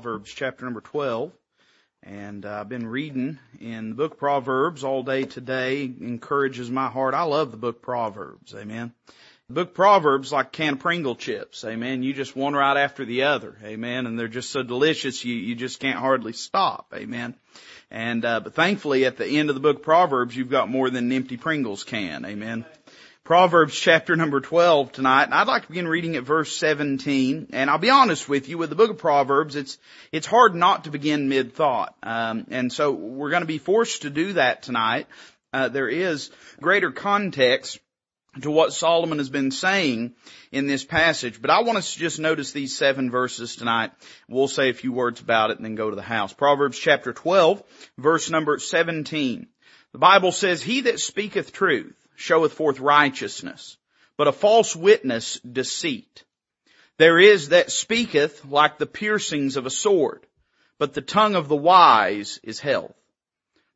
Proverbs chapter number 12. And uh, I've been reading in the book Proverbs all day today. Encourages my heart. I love the book Proverbs. Amen. The book Proverbs like can of Pringle chips. Amen. You just one right after the other. Amen. And they're just so delicious you, you just can't hardly stop. Amen. And, uh, but thankfully at the end of the book Proverbs you've got more than an empty Pringles can. Amen. Proverbs chapter number 12 tonight, and I'd like to begin reading at verse 17. And I'll be honest with you, with the book of Proverbs, it's, it's hard not to begin mid-thought. Um, and so we're going to be forced to do that tonight. Uh, there is greater context to what Solomon has been saying in this passage. But I want us to just notice these seven verses tonight. We'll say a few words about it and then go to the house. Proverbs chapter 12, verse number 17. The Bible says, He that speaketh truth, showeth forth righteousness, but a false witness deceit. There is that speaketh like the piercings of a sword, but the tongue of the wise is health.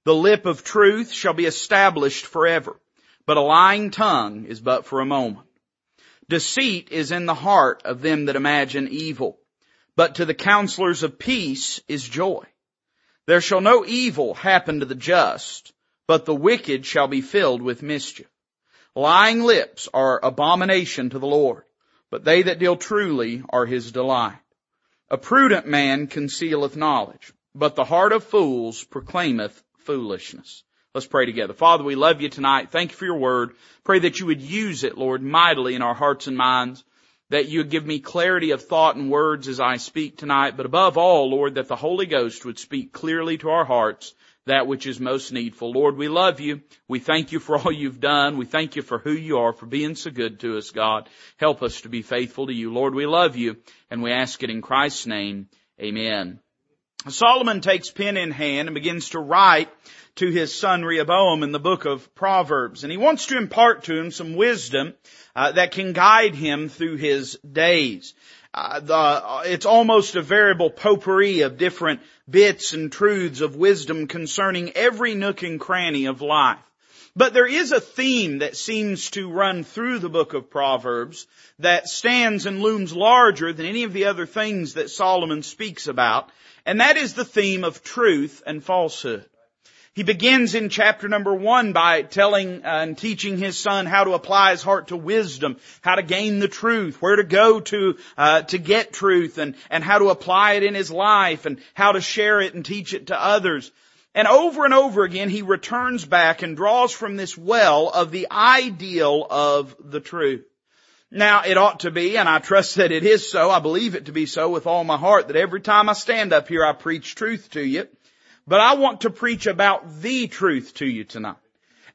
The lip of truth shall be established forever, but a lying tongue is but for a moment. Deceit is in the heart of them that imagine evil, but to the counselors of peace is joy. There shall no evil happen to the just, but the wicked shall be filled with mischief. Lying lips are abomination to the Lord, but they that deal truly are his delight. A prudent man concealeth knowledge, but the heart of fools proclaimeth foolishness. Let's pray together. Father, we love you tonight. Thank you for your word. Pray that you would use it, Lord, mightily in our hearts and minds. That you would give me clarity of thought and words as I speak tonight. But above all, Lord, that the Holy Ghost would speak clearly to our hearts that which is most needful. Lord, we love you. We thank you for all you've done. We thank you for who you are, for being so good to us, God. Help us to be faithful to you. Lord, we love you and we ask it in Christ's name. Amen. Solomon takes pen in hand and begins to write to his son Rehoboam in the book of Proverbs. And he wants to impart to him some wisdom uh, that can guide him through his days. Uh, the, uh, it's almost a variable potpourri of different bits and truths of wisdom concerning every nook and cranny of life. But there is a theme that seems to run through the book of Proverbs that stands and looms larger than any of the other things that Solomon speaks about, and that is the theme of truth and falsehood. He begins in chapter number one by telling uh, and teaching his son how to apply his heart to wisdom, how to gain the truth, where to go to uh, to get truth, and and how to apply it in his life, and how to share it and teach it to others. And over and over again, he returns back and draws from this well of the ideal of the truth. Now, it ought to be, and I trust that it is so, I believe it to be so with all my heart, that every time I stand up here, I preach truth to you. But I want to preach about the truth to you tonight.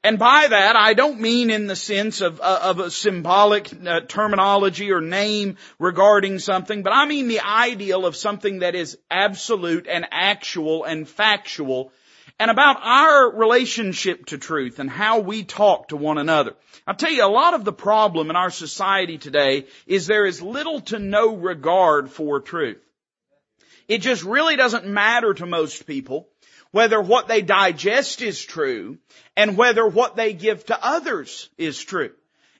And by that, I don't mean in the sense of, uh, of a symbolic uh, terminology or name regarding something, but I mean the ideal of something that is absolute and actual and factual and about our relationship to truth and how we talk to one another. I'll tell you, a lot of the problem in our society today is there is little to no regard for truth. It just really doesn't matter to most people whether what they digest is true and whether what they give to others is true.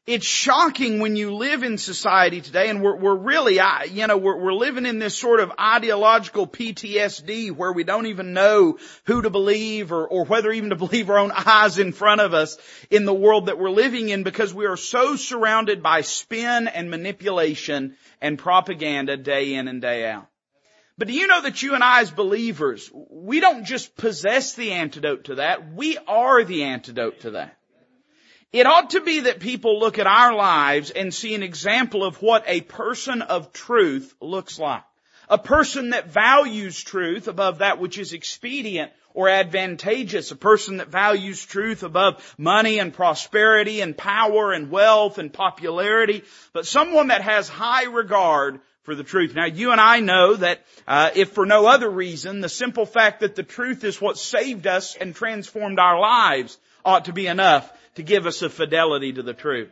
It's shocking when you live in society today and we're, we're really, you know, we're, we're living in this sort of ideological PTSD where we don't even know who to believe or, or whether even to believe our own eyes in front of us in the world that we're living in because we are so surrounded by spin and manipulation and propaganda day in and day out. But do you know that you and I as believers, we don't just possess the antidote to that, we are the antidote to that. It ought to be that people look at our lives and see an example of what a person of truth looks like. A person that values truth above that which is expedient or advantageous. A person that values truth above money and prosperity and power and wealth and popularity. But someone that has high regard for the truth. Now you and I know that uh, if for no other reason, the simple fact that the truth is what saved us and transformed our lives ought to be enough to give us a fidelity to the truth.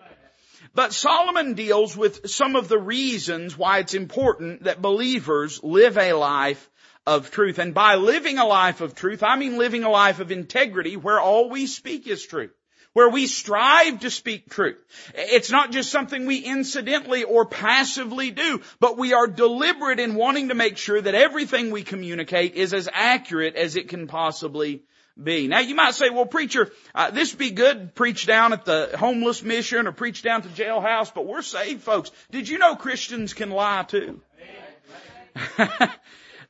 But Solomon deals with some of the reasons why it's important that believers live a life of truth. And by living a life of truth, I mean living a life of integrity where all we speak is truth where we strive to speak truth. It's not just something we incidentally or passively do, but we are deliberate in wanting to make sure that everything we communicate is as accurate as it can possibly be. Now you might say, well preacher, uh, this be good preach down at the homeless mission or preach down to jailhouse, but we're saved folks. Did you know Christians can lie too?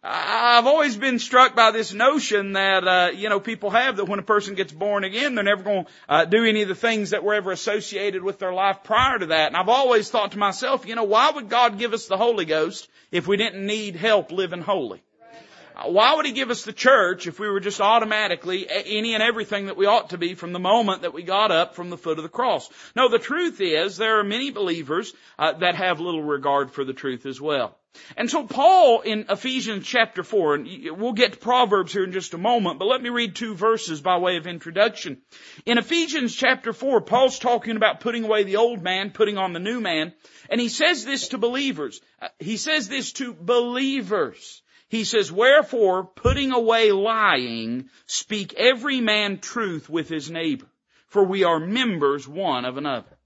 I've always been struck by this notion that uh, you know people have that when a person gets born again, they're never going to uh, do any of the things that were ever associated with their life prior to that. And I've always thought to myself, you know, why would God give us the Holy Ghost if we didn't need help living holy? Why would He give us the church if we were just automatically any and everything that we ought to be from the moment that we got up from the foot of the cross? No, the truth is there are many believers uh, that have little regard for the truth as well. And so Paul in Ephesians chapter 4, and we'll get to Proverbs here in just a moment, but let me read two verses by way of introduction. In Ephesians chapter 4, Paul's talking about putting away the old man, putting on the new man, and he says this to believers. Uh, he says this to believers. He says, wherefore, putting away lying, speak every man truth with his neighbor, for we are members one of another.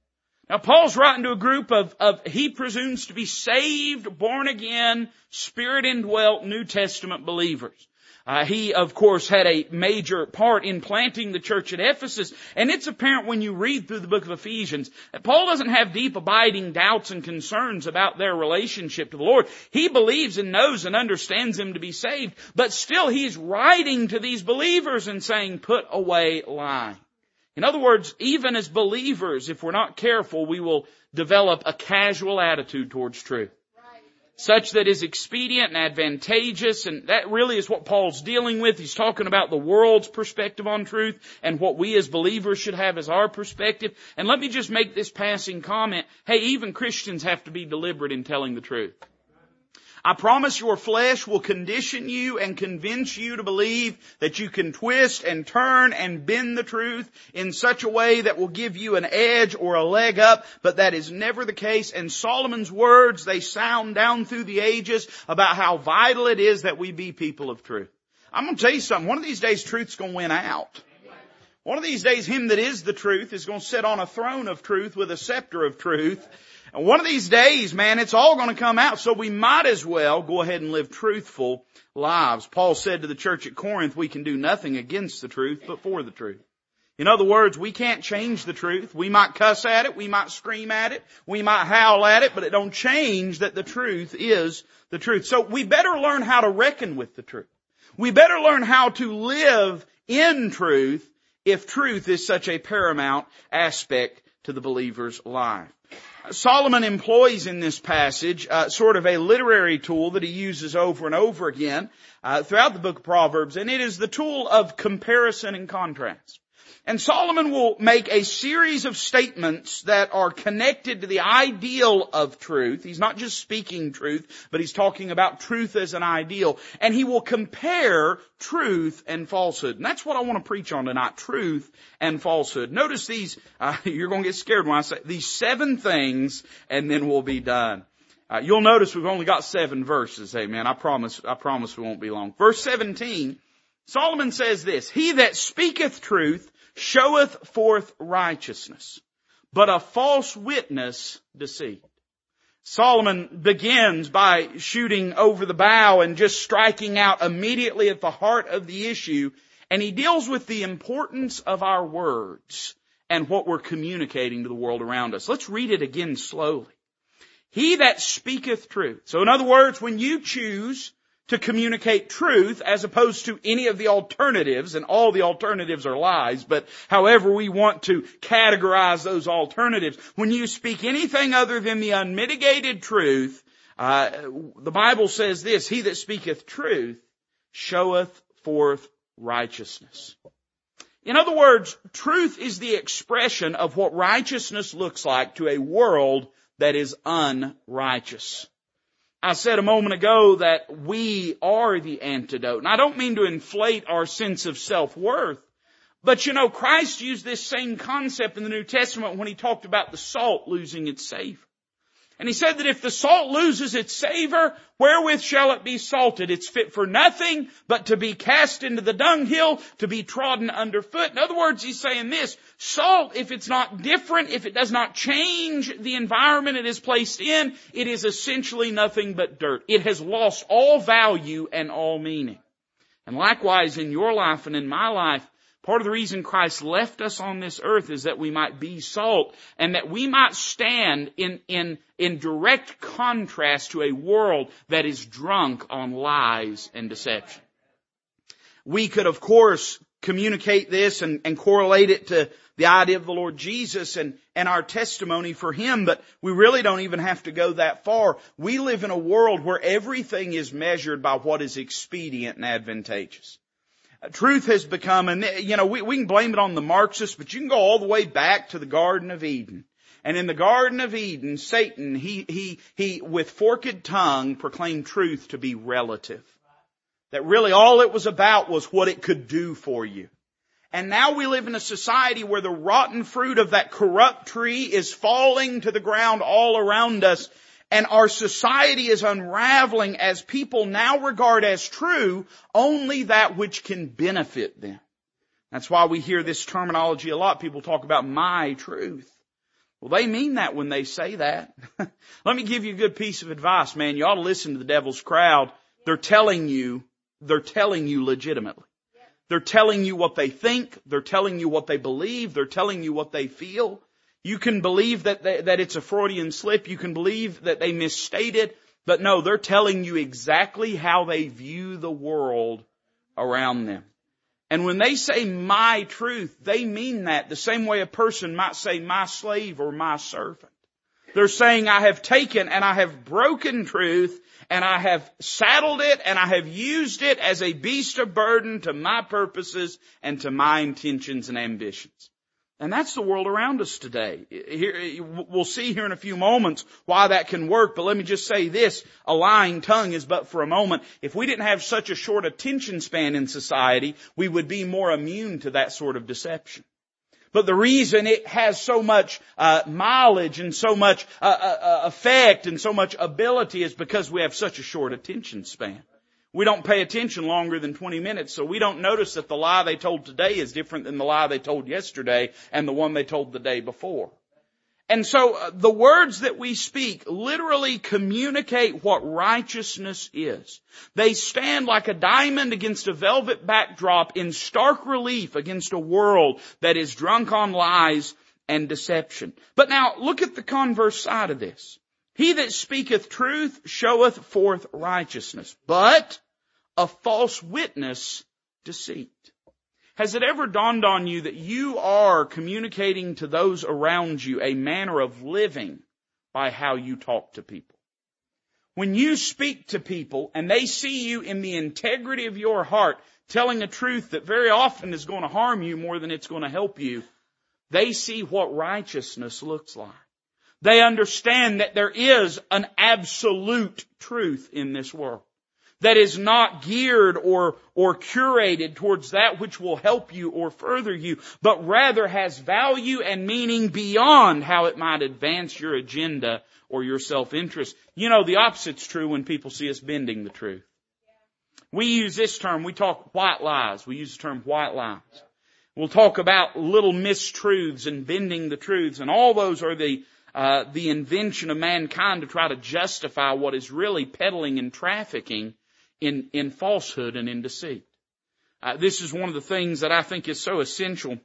Now Paul's writing to a group of, of, he presumes to be saved, born again, spirit indwelt New Testament believers. Uh, he, of course, had a major part in planting the church at Ephesus, and it's apparent when you read through the book of Ephesians that Paul doesn't have deep abiding doubts and concerns about their relationship to the Lord. He believes and knows and understands them to be saved, but still he's writing to these believers and saying, put away lying. In other words, even as believers, if we're not careful, we will develop a casual attitude towards truth such that is expedient and advantageous, and that really is what Paul's dealing with. He's talking about the world's perspective on truth and what we as believers should have as our perspective. And let me just make this passing comment. Hey, even Christians have to be deliberate in telling the truth. I promise your flesh will condition you and convince you to believe that you can twist and turn and bend the truth in such a way that will give you an edge or a leg up, but that is never the case. And Solomon's words, they sound down through the ages about how vital it is that we be people of truth. I'm going to tell you something. One of these days truth's going to win out. One of these days him that is the truth is going to sit on a throne of truth with a scepter of truth and one of these days, man, it's all going to come out, so we might as well go ahead and live truthful lives. Paul said to the church at Corinth, we can do nothing against the truth, but for the truth. In other words, we can't change the truth. We might cuss at it, we might scream at it, we might howl at it, but it don't change that the truth is the truth. So we better learn how to reckon with the truth. We better learn how to live in truth if truth is such a paramount aspect to the believer's life. Solomon employs in this passage uh, sort of a literary tool that he uses over and over again uh, throughout the book of Proverbs, and it is the tool of comparison and contrast. And Solomon will make a series of statements that are connected to the ideal of truth. He's not just speaking truth, but he's talking about truth as an ideal. And he will compare truth and falsehood. And that's what I want to preach on tonight, truth and falsehood. Notice these, uh, you're going to get scared when I say these seven things and then we'll be done. Uh, you'll notice we've only got seven verses. Amen. I promise, I promise we won't be long. Verse 17, Solomon says this, He that speaketh truth showeth forth righteousness, but a false witness deceit. Solomon begins by shooting over the bow and just striking out immediately at the heart of the issue, and he deals with the importance of our words and what we're communicating to the world around us. Let's read it again slowly. He that speaketh truth. So in other words, when you choose to communicate truth as opposed to any of the alternatives, and all the alternatives are lies, but however we want to categorize those alternatives, when you speak anything other than the unmitigated truth, uh, the Bible says this, he that speaketh truth showeth forth righteousness. In other words, truth is the expression of what righteousness looks like to a world that is unrighteous. I said a moment ago that we are the antidote. And I don't mean to inflate our sense of self-worth, but you know, Christ used this same concept in the New Testament when he talked about the salt losing its savor. And he said that if the salt loses its savor, wherewith shall it be salted? It's fit for nothing but to be cast into the dunghill, to be trodden underfoot. In other words, he's saying this, salt, if it's not different, if it does not change the environment it is placed in, it is essentially nothing but dirt. It has lost all value and all meaning. And likewise in your life and in my life, Part of the reason Christ left us on this earth is that we might be salt and that we might stand in, in, in direct contrast to a world that is drunk on lies and deception. We could of course communicate this and, and correlate it to the idea of the Lord Jesus and, and our testimony for Him, but we really don't even have to go that far. We live in a world where everything is measured by what is expedient and advantageous. Truth has become, and you know, we, we can blame it on the Marxists, but you can go all the way back to the Garden of Eden. And in the Garden of Eden, Satan, he, he, he, with forked tongue, proclaimed truth to be relative. That really all it was about was what it could do for you. And now we live in a society where the rotten fruit of that corrupt tree is falling to the ground all around us and our society is unraveling as people now regard as true only that which can benefit them. That's why we hear this terminology a lot. People talk about my truth. Well, they mean that when they say that. Let me give you a good piece of advice, man. You ought to listen to the devil's crowd. They're telling you, they're telling you legitimately. They're telling you what they think. They're telling you what they believe. They're telling you what they feel. You can believe that, they, that it's a Freudian slip. You can believe that they misstated. But no, they're telling you exactly how they view the world around them. And when they say my truth, they mean that the same way a person might say my slave or my servant. They're saying I have taken and I have broken truth and I have saddled it and I have used it as a beast of burden to my purposes and to my intentions and ambitions. And that's the world around us today. Here, we'll see here in a few moments why that can work, but let me just say this, a lying tongue is but for a moment. If we didn't have such a short attention span in society, we would be more immune to that sort of deception. But the reason it has so much uh, mileage and so much uh, uh, uh effect and so much ability is because we have such a short attention span. We don't pay attention longer than 20 minutes, so we don't notice that the lie they told today is different than the lie they told yesterday and the one they told the day before. And so uh, the words that we speak literally communicate what righteousness is. They stand like a diamond against a velvet backdrop in stark relief against a world that is drunk on lies and deception. But now look at the converse side of this. He that speaketh truth showeth forth righteousness, but a false witness deceit. Has it ever dawned on you that you are communicating to those around you a manner of living by how you talk to people? When you speak to people and they see you in the integrity of your heart telling a truth that very often is going to harm you more than it's going to help you, they see what righteousness looks like. They understand that there is an absolute truth in this world that is not geared or, or curated towards that which will help you or further you, but rather has value and meaning beyond how it might advance your agenda or your self-interest. You know, the opposite's true when people see us bending the truth. We use this term, we talk white lies. We use the term white lies. We'll talk about little mistruths and bending the truths, and all those are the uh, the invention of mankind to try to justify what is really peddling and trafficking in, in falsehood and in deceit. Uh, this is one of the things that I think is so essential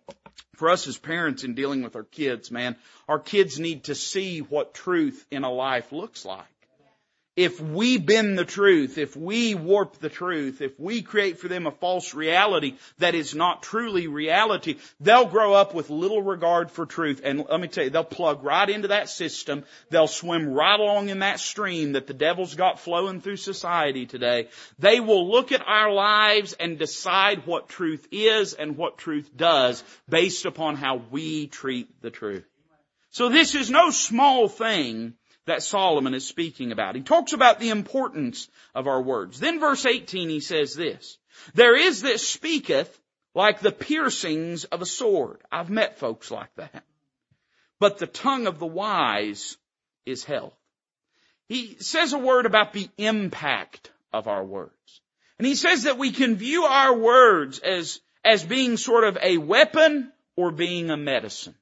for us as parents in dealing with our kids, man. Our kids need to see what truth in a life looks like if we bend the truth, if we warp the truth, if we create for them a false reality that is not truly reality, they'll grow up with little regard for truth. And let me tell you, they'll plug right into that system. They'll swim right along in that stream that the devil's got flowing through society today. They will look at our lives and decide what truth is and what truth does based upon how we treat the truth. So this is no small thing that Solomon is speaking about. He talks about the importance of our words. Then verse 18 he says this, there is that speaketh like the piercings of a sword. I've met folks like that. But the tongue of the wise is health. he says a word about the impact of our words. And he says that we can view our words as, as being sort of a weapon or being a medicine.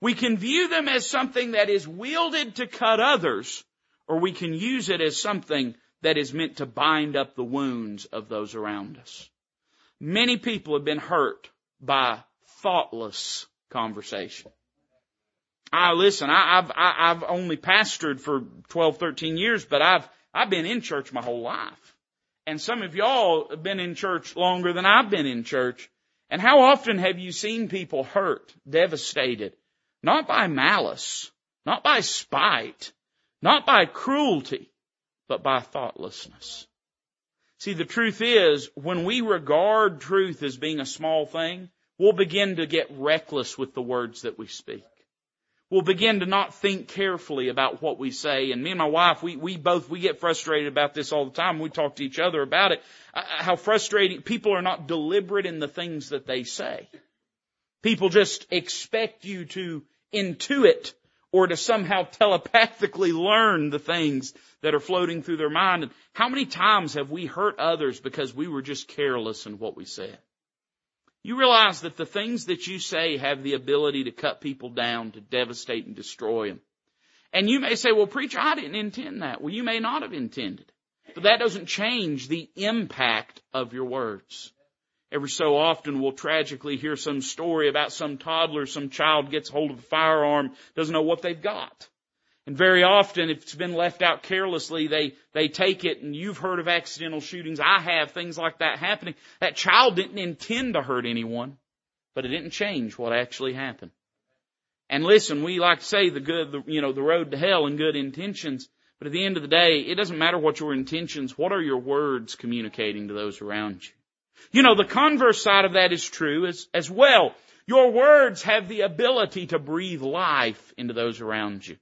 We can view them as something that is wielded to cut others, or we can use it as something that is meant to bind up the wounds of those around us. Many people have been hurt by thoughtless conversation. I listen, I, have I've only pastored for 12, 13 years, but I've, I've been in church my whole life. And some of y'all have been in church longer than I've been in church. And how often have you seen people hurt, devastated, not by malice, not by spite, not by cruelty, but by thoughtlessness? See, the truth is, when we regard truth as being a small thing, we'll begin to get reckless with the words that we speak. We'll begin to not think carefully about what we say. And me and my wife, we, we both, we get frustrated about this all the time. We talk to each other about it. Uh, how frustrating, people are not deliberate in the things that they say. People just expect you to intuit or to somehow telepathically learn the things that are floating through their mind. And how many times have we hurt others because we were just careless in what we said? You realize that the things that you say have the ability to cut people down, to devastate and destroy them. And you may say, well, preacher, I didn't intend that. Well, you may not have intended. But that doesn't change the impact of your words. Every so often we'll tragically hear some story about some toddler, some child gets hold of a firearm, doesn't know what they've got. And very often, if it's been left out carelessly, they, they take it and you've heard of accidental shootings. I have things like that happening. That child didn't intend to hurt anyone, but it didn't change what actually happened. And listen, we like to say the good, the, you know, the road to hell and good intentions, but at the end of the day, it doesn't matter what your intentions, what are your words communicating to those around you? You know, the converse side of that is true as, as well. Your words have the ability to breathe life into those around you.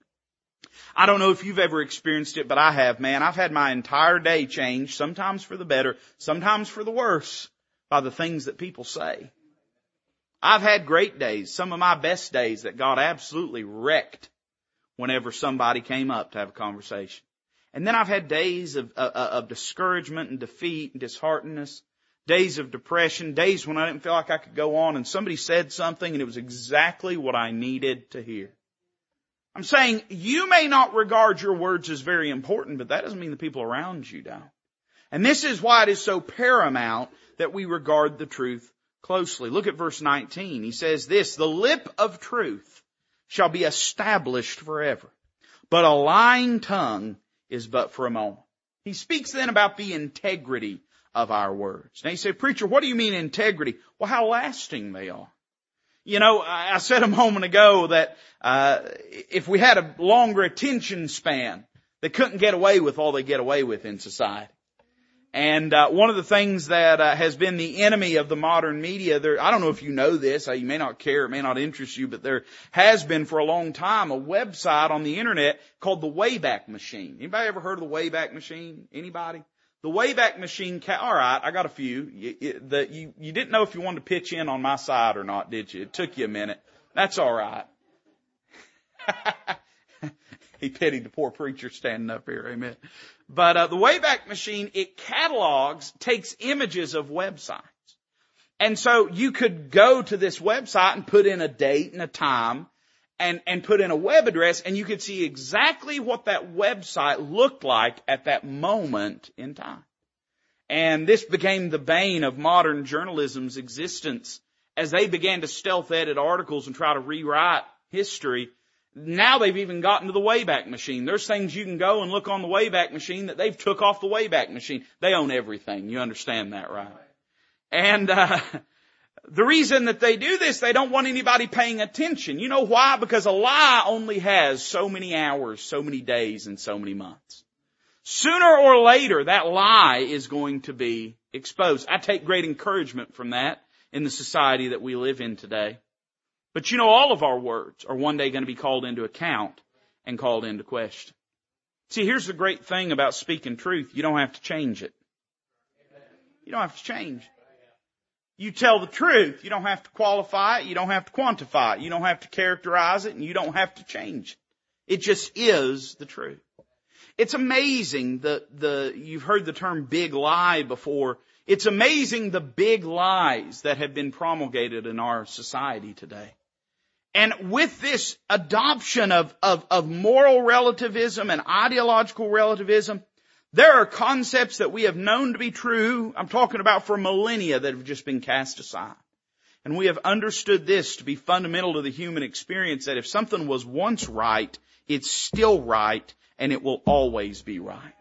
I don't know if you've ever experienced it, but I have, man. I've had my entire day changed, sometimes for the better, sometimes for the worse, by the things that people say. I've had great days, some of my best days that God absolutely wrecked whenever somebody came up to have a conversation. And then I've had days of, of, of discouragement and defeat and disheartenness, days of depression, days when I didn't feel like I could go on and somebody said something and it was exactly what I needed to hear. I'm saying you may not regard your words as very important, but that doesn't mean the people around you don't. And this is why it is so paramount that we regard the truth closely. Look at verse 19. He says this, the lip of truth shall be established forever, but a lying tongue is but for a moment. He speaks then about the integrity of our words. Now you say, preacher, what do you mean integrity? Well, how lasting they are. You know, I said a moment ago that uh, if we had a longer attention span, they couldn't get away with all they get away with in society. And uh, one of the things that uh, has been the enemy of the modern media, there, I don't know if you know this, uh, you may not care, it may not interest you, but there has been for a long time a website on the internet called the Wayback Machine. Anybody ever heard of the Wayback Machine? Anybody? The Wayback Machine, all right, I got a few. You, the, you, you didn't know if you wanted to pitch in on my side or not, did you? It took you a minute. That's all right. he pitied the poor preacher standing up here, amen. But uh, the Wayback Machine, it catalogs, takes images of websites. And so you could go to this website and put in a date and a time and, and put in a web address and you could see exactly what that website looked like at that moment in time. And this became the bane of modern journalism's existence as they began to stealth edit articles and try to rewrite history. Now they've even gotten to the Wayback Machine. There's things you can go and look on the Wayback Machine that they've took off the Wayback Machine. They own everything. You understand that, right? And, uh, the reason that they do this, they don't want anybody paying attention. You know why? Because a lie only has so many hours, so many days, and so many months. Sooner or later, that lie is going to be exposed. I take great encouragement from that in the society that we live in today. But you know, all of our words are one day going to be called into account and called into question. See, here's the great thing about speaking truth. You don't have to change it. You don't have to change. You tell the truth. You don't have to qualify it. You don't have to quantify it. You don't have to characterize it and you don't have to change it. It just is the truth. It's amazing the, the, you've heard the term big lie before. It's amazing the big lies that have been promulgated in our society today. And with this adoption of, of, of moral relativism and ideological relativism, there are concepts that we have known to be true. I'm talking about for millennia that have just been cast aside. And we have understood this to be fundamental to the human experience that if something was once right, it's still right and it will always be right.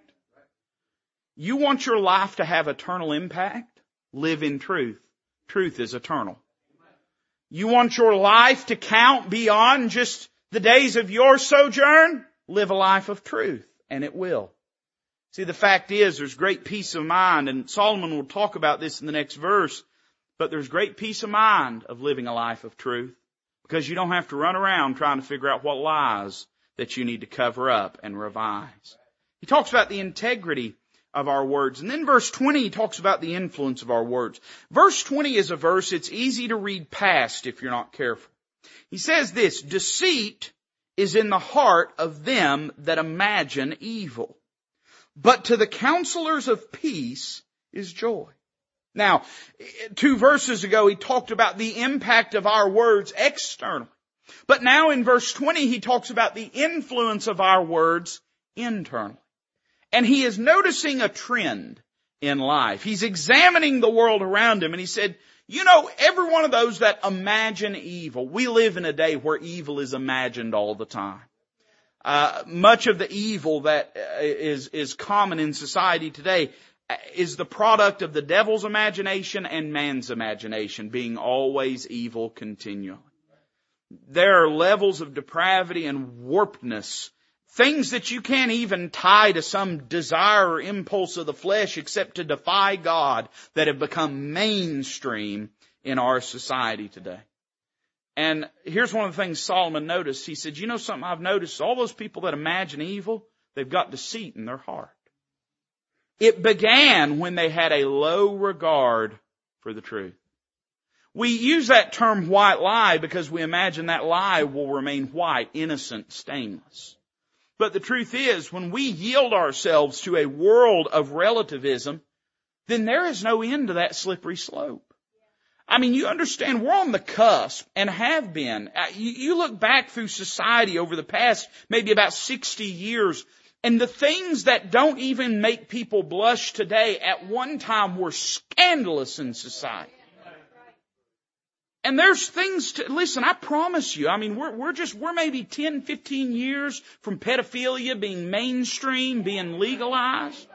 You want your life to have eternal impact? Live in truth. Truth is eternal. You want your life to count beyond just the days of your sojourn? Live a life of truth and it will. See, the fact is there's great peace of mind and Solomon will talk about this in the next verse, but there's great peace of mind of living a life of truth because you don't have to run around trying to figure out what lies that you need to cover up and revise. He talks about the integrity of our words. And then verse 20 he talks about the influence of our words. Verse 20 is a verse it's easy to read past if you're not careful. He says this, deceit is in the heart of them that imagine evil. But to the counselors of peace is joy. Now, two verses ago he talked about the impact of our words externally. But now in verse 20 he talks about the influence of our words internally. And he is noticing a trend in life. He's examining the world around him and he said, you know, every one of those that imagine evil, we live in a day where evil is imagined all the time. Uh, much of the evil that uh, is is common in society today uh, is the product of the devil's imagination and man's imagination, being always evil continually. There are levels of depravity and warpedness Things that you can't even tie to some desire or impulse of the flesh except to defy God that have become mainstream in our society today. And here's one of the things Solomon noticed. He said, you know something I've noticed? All those people that imagine evil, they've got deceit in their heart. It began when they had a low regard for the truth. We use that term white lie because we imagine that lie will remain white, innocent, stainless. But the truth is, when we yield ourselves to a world of relativism, then there is no end to that slippery slope. I mean, you understand we're on the cusp and have been. Uh, you, look back through society over the past maybe about 60 years and the things that don't even make people blush today at one time were scandalous in society. And there's things to, listen, I promise you, I mean, we're, we're just, we're maybe 10, 15 years from pedophilia being mainstream, being legalized.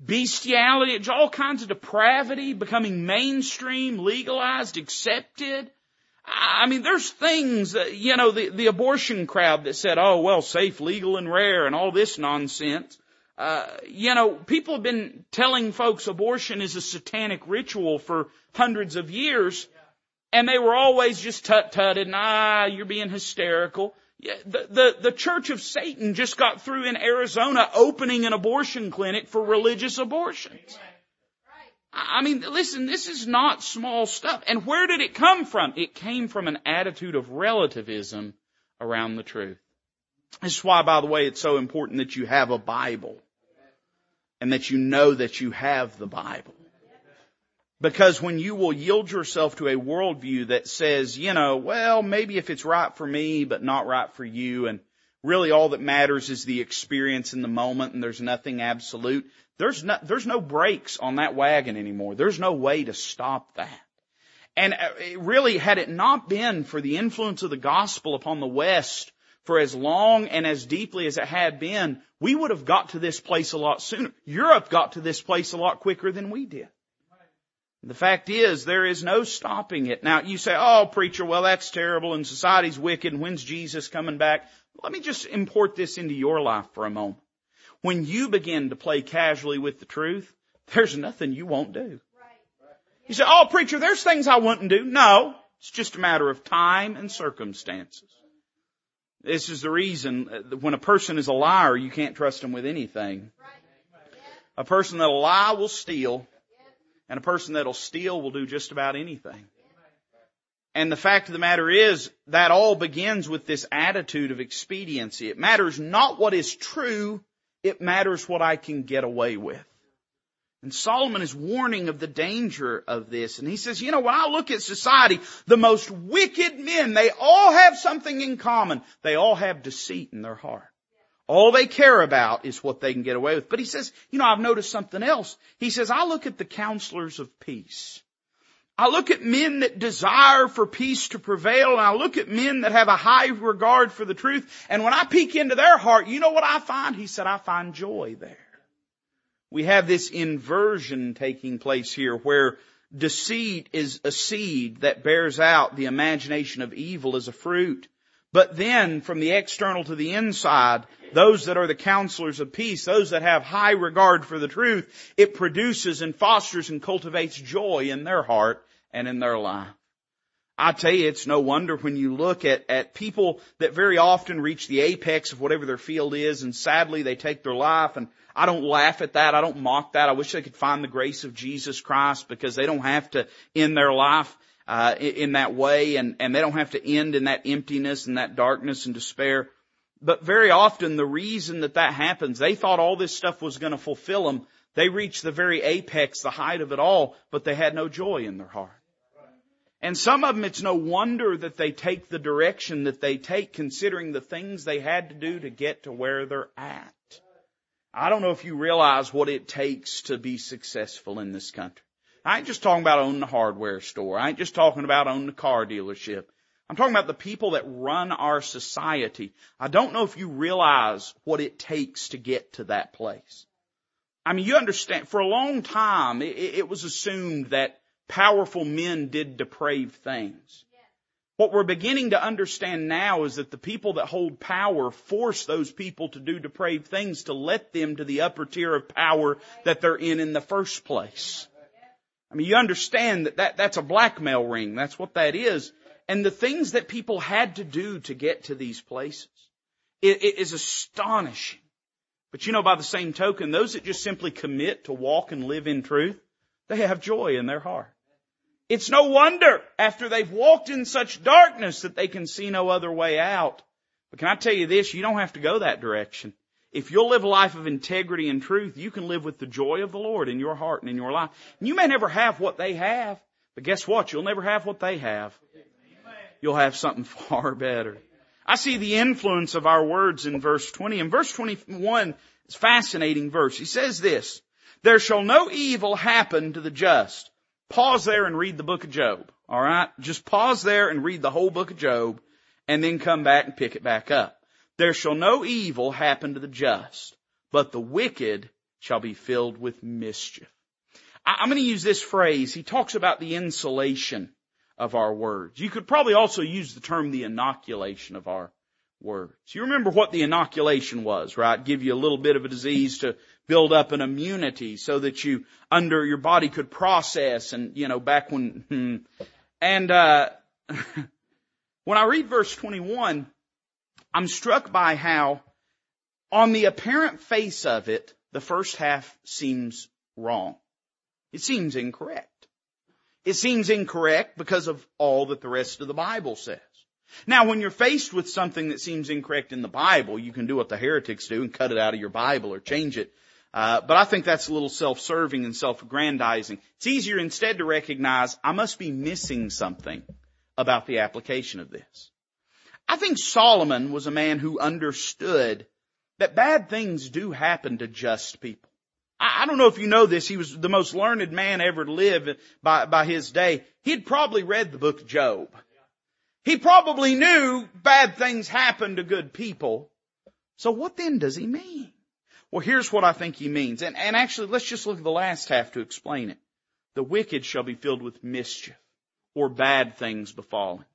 Bestiality, all kinds of depravity becoming mainstream, legalized, accepted. I mean, there's things that, you know, the, the abortion crowd that said, oh, well, safe, legal, and rare, and all this nonsense. Uh, you know, people have been telling folks abortion is a satanic ritual for hundreds of years. And they were always just tut-tutted and ah, you're being hysterical. The, the, the Church of Satan just got through in Arizona opening an abortion clinic for religious abortions. I mean, listen, this is not small stuff. And where did it come from? It came from an attitude of relativism around the truth. This is why, by the way, it's so important that you have a Bible and that you know that you have the Bible. Because when you will yield yourself to a worldview that says, you know, well, maybe if it's right for me, but not right for you, and really all that matters is the experience in the moment and there's nothing absolute, there's no, there's no brakes on that wagon anymore. There's no way to stop that. And uh, really, had it not been for the influence of the gospel upon the West for as long and as deeply as it had been, we would have got to this place a lot sooner. Europe got to this place a lot quicker than we did. The fact is, there is no stopping it. Now, you say, oh, preacher, well, that's terrible and society's wicked and when's Jesus coming back? Let me just import this into your life for a moment. When you begin to play casually with the truth, there's nothing you won't do. You say, oh, preacher, there's things I wouldn't do. No, it's just a matter of time and circumstances. This is the reason uh, when a person is a liar, you can't trust him with anything. A person that'll lie will steal. And a person that'll steal will do just about anything. And the fact of the matter is, that all begins with this attitude of expediency. It matters not what is true, It matters what I can get away with. And Solomon is warning of the danger of this. And he says, you know, when I look at society, the most wicked men, they all have something in common. They all have deceit in their heart. All they care about is what they can get away with. But he says, you know, I've noticed something else. He says, I look at the counselors of peace. I look at men that desire for peace to prevail and I look at men that have a high regard for the truth. And when I peek into their heart, you know what I find? He said, I find joy there. We have this inversion taking place here where deceit is a seed that bears out the imagination of evil as a fruit. But then from the external to the inside, those that are the counselors of peace, those that have high regard for the truth, it produces and fosters and cultivates joy in their heart and in their life. I tell you, it's no wonder when you look at, at people that very often reach the apex of whatever their field is and sadly they take their life and I don't laugh at that. I don't mock that. I wish they could find the grace of Jesus Christ because they don't have to end their life uh, in that way, and and they don't have to end in that emptiness and that darkness and despair. But very often, the reason that that happens, they thought all this stuff was going to fulfill them. They reached the very apex, the height of it all, but they had no joy in their heart. And some of them, it's no wonder that they take the direction that they take, considering the things they had to do to get to where they're at. I don't know if you realize what it takes to be successful in this country. I ain't just talking about owning a hardware store. I ain't just talking about owning a car dealership. I'm talking about the people that run our society. I don't know if you realize what it takes to get to that place. I mean, you understand, for a long time, it, it was assumed that powerful men did depraved things. What we're beginning to understand now is that the people that hold power force those people to do depraved things to let them to the upper tier of power that they're in in the first place. I mean, you understand that, that that's a blackmail ring. That's what that is. And the things that people had to do to get to these places it, it is astonishing. But you know, by the same token, those that just simply commit to walk and live in truth, they have joy in their heart. It's no wonder after they've walked in such darkness that they can see no other way out. But can I tell you this? You don't have to go that direction. If you'll live a life of integrity and truth, you can live with the joy of the Lord in your heart and in your life. You may never have what they have, but guess what? You'll never have what they have. You'll have something far better. I see the influence of our words in verse 20. In verse 21, it's a fascinating verse. He says this, There shall no evil happen to the just. Pause there and read the book of Job. Alright? Just pause there and read the whole book of Job and then come back and pick it back up. There shall no evil happen to the just, but the wicked shall be filled with mischief. I'm going to use this phrase. He talks about the insulation of our words. You could probably also use the term the inoculation of our words. You remember what the inoculation was, right? Give you a little bit of a disease to build up an immunity so that you under your body could process and you know back when hmm. and uh when I read verse 21 I'm struck by how on the apparent face of it, the first half seems wrong. It seems incorrect. It seems incorrect because of all that the rest of the Bible says. Now, when you're faced with something that seems incorrect in the Bible, you can do what the heretics do and cut it out of your Bible or change it. Uh, but I think that's a little self-serving and self-aggrandizing. It's easier instead to recognize I must be missing something about the application of this. I think Solomon was a man who understood that bad things do happen to just people. I, I don't know if you know this. He was the most learned man ever to live by, by his day. He'd probably read the book of Job. He probably knew bad things happen to good people. So what then does he mean? Well, here's what I think he means. And, and actually, let's just look at the last half to explain it. The wicked shall be filled with mischief or bad things befalling.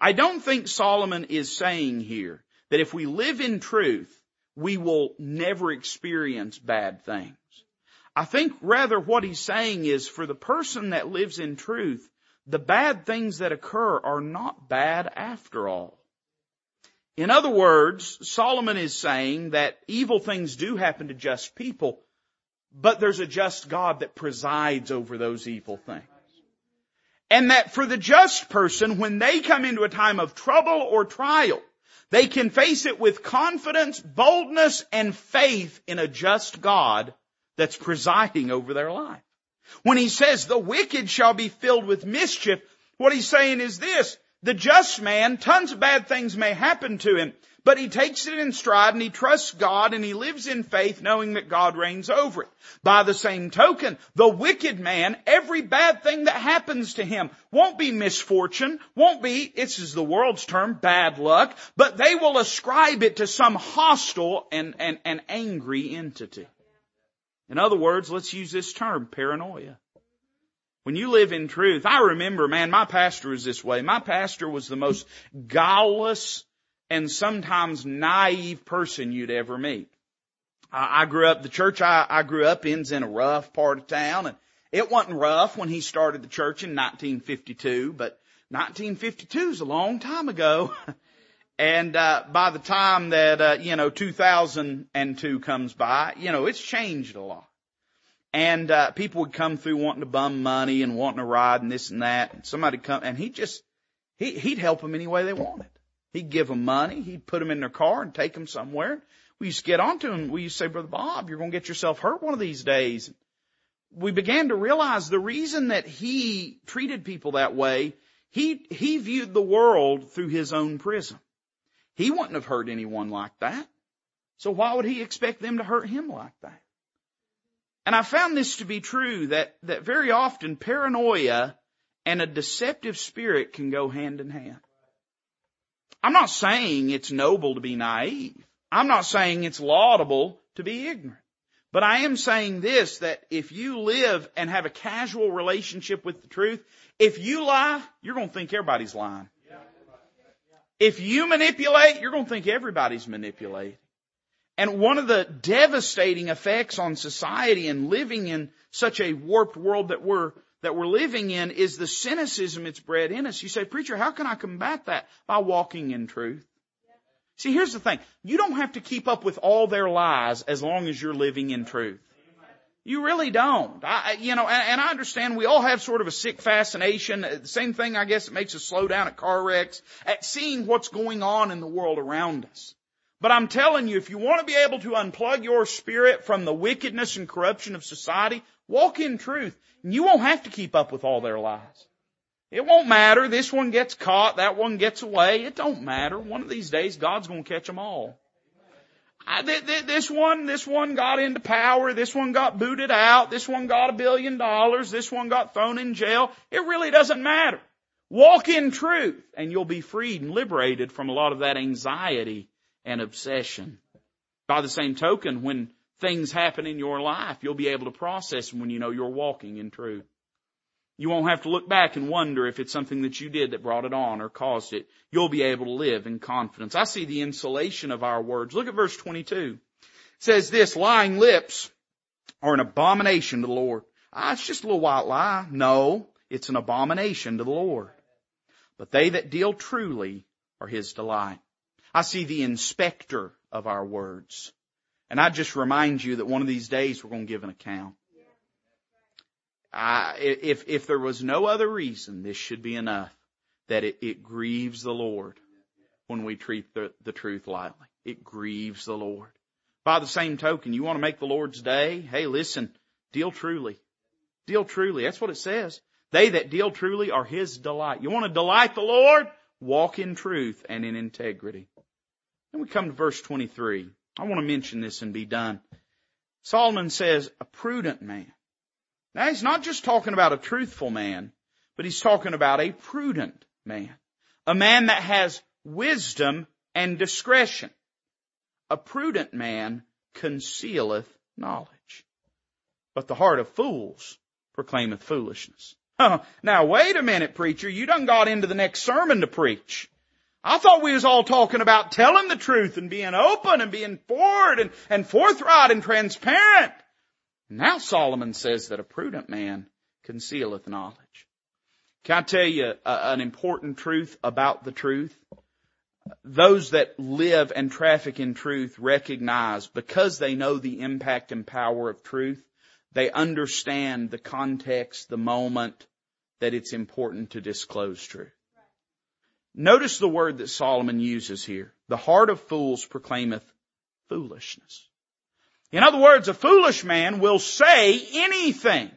I don't think Solomon is saying here that if we live in truth, we will never experience bad things. I think rather what he's saying is for the person that lives in truth, the bad things that occur are not bad after all. In other words, Solomon is saying that evil things do happen to just people, but there's a just God that presides over those evil things. And that for the just person, when they come into a time of trouble or trial, They can face it with confidence, boldness, and faith in a just God that's presiding over their life. When he says the wicked shall be filled with mischief, what he's saying is this, the just man, tons of bad things may happen to him, but he takes it in stride and he trusts God and he lives in faith knowing that God reigns over it. By the same token, the wicked man, every bad thing that happens to him won't be misfortune, won't be, this is the world's term, bad luck, but they will ascribe it to some hostile and, and, and angry entity. In other words, let's use this term, paranoia. When you live in truth, I remember, man, my pastor was this way. My pastor was the most guileless, and sometimes naive person you'd ever meet. I, I grew up, the church I, I grew up in's in a rough part of town and it wasn't rough when he started the church in 1952, but 1952 is a long time ago. and, uh, by the time that, uh, you know, 2002 comes by, you know, it's changed a lot. And, uh, people would come through wanting to bum money and wanting to ride and this and that. And somebody come, and he just, he, he'd help them any way they wanted. He'd give them money. He'd put them in their car and take them somewhere. We used to get onto him. We used to say, Brother Bob, you're going to get yourself hurt one of these days. We began to realize the reason that he treated people that way, he, he viewed the world through his own prism. He wouldn't have hurt anyone like that. So why would he expect them to hurt him like that? And I found this to be true that, that very often paranoia and a deceptive spirit can go hand in hand. I'm not saying it's noble to be naive. I'm not saying it's laudable to be ignorant. But I am saying this, that if you live and have a casual relationship with the truth, if you lie, you're going to think everybody's lying. If you manipulate, you're going to think everybody's manipulating. And one of the devastating effects on society and living in such a warped world that we're that we're living in is the cynicism it's bred in us. You say, preacher, how can I combat that? By walking in truth. See, here's the thing. You don't have to keep up with all their lies as long as you're living in truth. You really don't. I, you know, and, and, I understand we all have sort of a sick fascination. The same thing, I guess, it makes us slow down at car wrecks, at seeing what's going on in the world around us. But I'm telling you, if you want to be able to unplug your spirit from the wickedness and corruption of society, walk in truth. And you won't have to keep up with all their lies. It won't matter. This one gets caught. That one gets away. It don't matter. One of these days, God's going to catch them all. I, th- th- this one, this one got into power. This one got booted out. This one got a billion dollars. This one got thrown in jail. It really doesn't matter. Walk in truth and you'll be freed and liberated from a lot of that anxiety and obsession. By the same token, when things happen in your life, you'll be able to process them when you know you're walking in truth. You won't have to look back and wonder if it's something that you did that brought it on or caused it. You'll be able to live in confidence. I see the insulation of our words. Look at verse 22. It says this, lying lips are an abomination to the Lord. Ah, it's just a little white lie. No, it's an abomination to the Lord. But they that deal truly are his delight. I see the inspector of our words. And I just remind you that one of these days we're going to give an account. I, if, if there was no other reason, this should be enough that it, it grieves the Lord when we treat the, the truth lightly. It grieves the Lord. By the same token, you want to make the Lord's day? Hey, listen, deal truly. Deal truly. That's what it says. They that deal truly are His delight. You want to delight the Lord? Walk in truth and in integrity. Then we come to verse 23. I want to mention this and be done. Solomon says, a prudent man. Now he's not just talking about a truthful man, but he's talking about a prudent man. A man that has wisdom and discretion. A prudent man concealeth knowledge. But the heart of fools proclaimeth foolishness. now wait a minute, preacher. You done got into the next sermon to preach. I thought we was all talking about telling the truth and being open and being forward and, and forthright and transparent. Now Solomon says that a prudent man concealeth knowledge. Can I tell you an important truth about the truth? Those that live and traffic in truth recognize because they know the impact and power of truth, they understand the context, the moment that it's important to disclose truth. Notice the word that Solomon uses here. The heart of fools proclaimeth foolishness. In other words, a foolish man will say anything.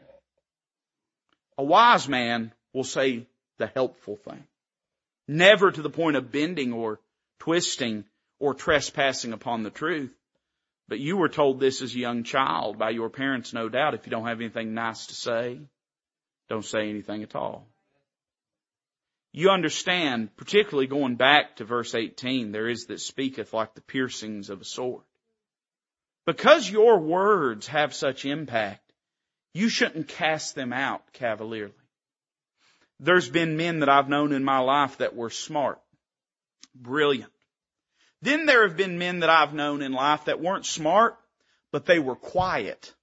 A wise man will say the helpful thing. Never to the point of bending or twisting or trespassing upon the truth. But you were told this as a young child by your parents, no doubt. If you don't have anything nice to say, don't say anything at all. You understand, particularly going back to verse 18, there is that speaketh like the piercings of a sword. Because your words have such impact, you shouldn't cast them out cavalierly. There's been men that I've known in my life that were smart, brilliant. Then there have been men that I've known in life that weren't smart, but they were quiet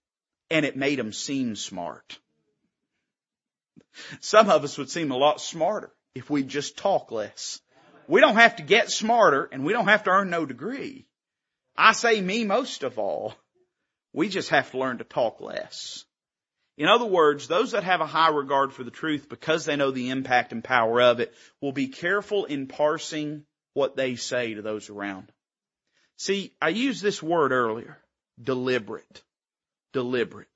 and it made them seem smart. Some of us would seem a lot smarter if we just talk less. We don't have to get smarter and we don't have to earn no degree. I say me most of all. We just have to learn to talk less. In other words, those that have a high regard for the truth because they know the impact and power of it will be careful in parsing what they say to those around. See, I used this word earlier. Deliberate. Deliberate.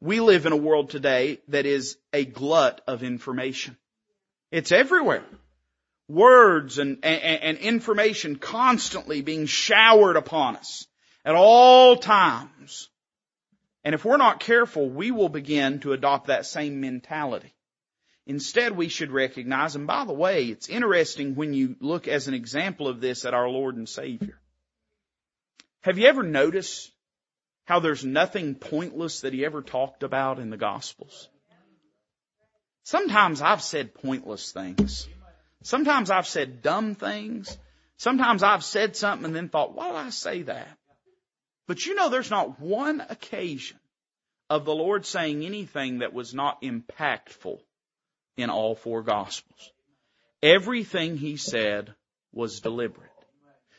We live in a world today that is a glut of information. It's everywhere words and, and, and information constantly being showered upon us at all times. And if we're not careful, we will begin to adopt that same mentality. Instead, we should recognize, and by the way, it's interesting when you look as an example of this at our Lord and Savior. Have you ever noticed how there's nothing pointless that he ever talked about in the Gospels? Sometimes I've said pointless things. Sometimes I've said dumb things. Sometimes I've said something and then thought, why did I say that? But you know there's not one occasion of the Lord saying anything that was not impactful in all four Gospels. Everything He said was deliberate.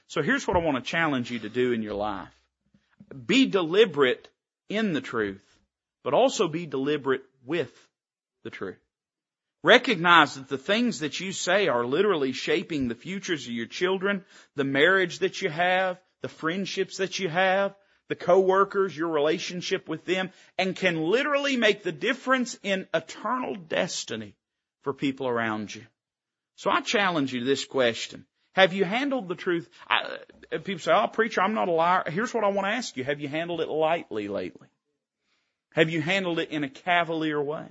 So here's what I want to challenge you to do in your life. Be deliberate in the truth, but also be deliberate with the truth. Recognize that the things that you say are literally shaping the futures of your children, the marriage that you have, the friendships that you have, the coworkers, your relationship with them, and can literally make the difference in eternal destiny for people around you. So I challenge you this question. Have you handled the truth? I, people say, oh, preacher, I'm not a liar. Here's what I want to ask you. Have you handled it lightly lately? Have you handled it in a cavalier way?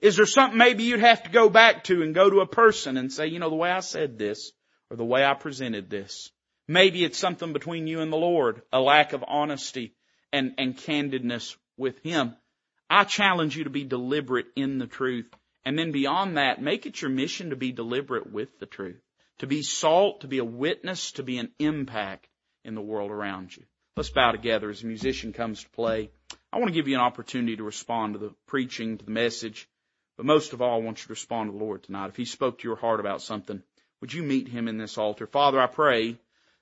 Is there something maybe you'd have to go back to and go to a person and say, you know, the way I said this or the way I presented this? Maybe it's something between you and the Lord, a lack of honesty and, and candidness with Him. I challenge you to be deliberate in the truth. And then beyond that, make it your mission to be deliberate with the truth. To be salt, to be a witness, to be an impact in the world around you. Let's bow together as a musician comes to play. I want to give you an opportunity to respond to the preaching, to the message. But most of all, I want you to respond to the Lord tonight. If He spoke to your heart about something, would you meet Him in this altar? Father, I pray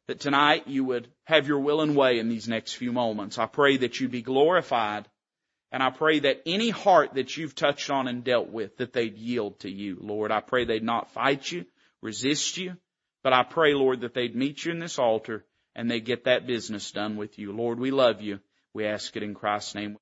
that tonight you would have your will and way in these next few moments. I pray that you be glorified. And I pray that any heart that you've touched on and dealt with, that they'd yield to you, Lord. I pray they'd not fight you, resist you, but I pray, Lord, that they'd meet you in this altar and they'd get that business done with you. Lord, we love you. We ask it in Christ's name.